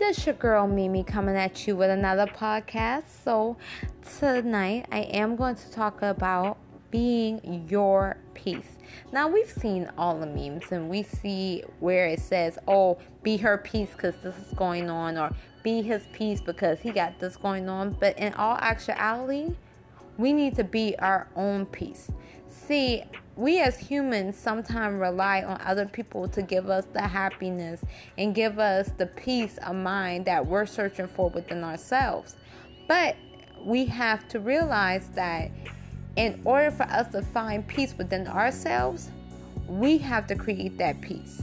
This your girl Mimi coming at you with another podcast. So tonight I am going to talk about being your peace. Now we've seen all the memes and we see where it says, "Oh, be her peace because this is going on," or "Be his peace because he got this going on." But in all actuality, we need to be our own peace. See, we as humans sometimes rely on other people to give us the happiness and give us the peace of mind that we're searching for within ourselves. But we have to realize that in order for us to find peace within ourselves, we have to create that peace.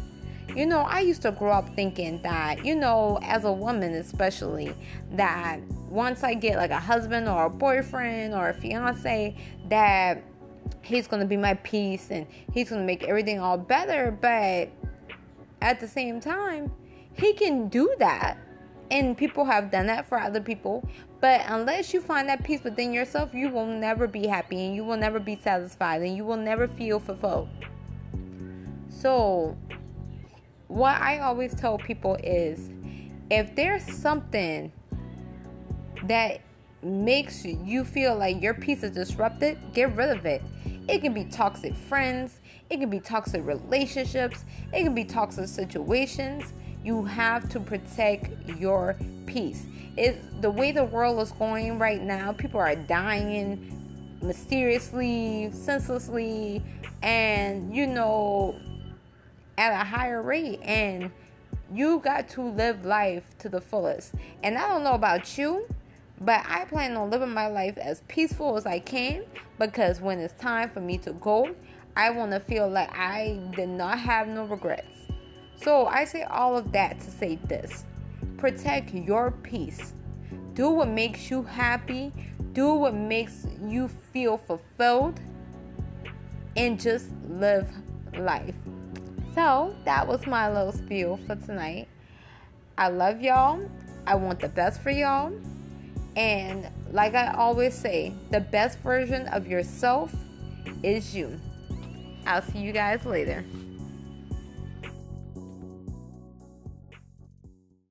You know, I used to grow up thinking that, you know, as a woman especially, that once I get like a husband or a boyfriend or a fiance, that he's going to be my peace and he's going to make everything all better. But at the same time, he can do that. And people have done that for other people. But unless you find that peace within yourself, you will never be happy and you will never be satisfied and you will never feel fulfilled. So, what I always tell people is if there's something that makes you feel like your peace is disrupted, get rid of it. It can be toxic friends, it can be toxic relationships, it can be toxic situations. You have to protect your peace. It, the way the world is going right now, people are dying mysteriously, senselessly, and you know, at a higher rate. And you got to live life to the fullest. And I don't know about you, but I plan on living my life as peaceful as I can because when it's time for me to go, I want to feel like I did not have no regrets. So I say all of that to say this protect your peace. Do what makes you happy, do what makes you feel fulfilled, and just live life. So that was my little spiel for tonight. I love y'all. I want the best for y'all. And like I always say, the best version of yourself is you. I'll see you guys later.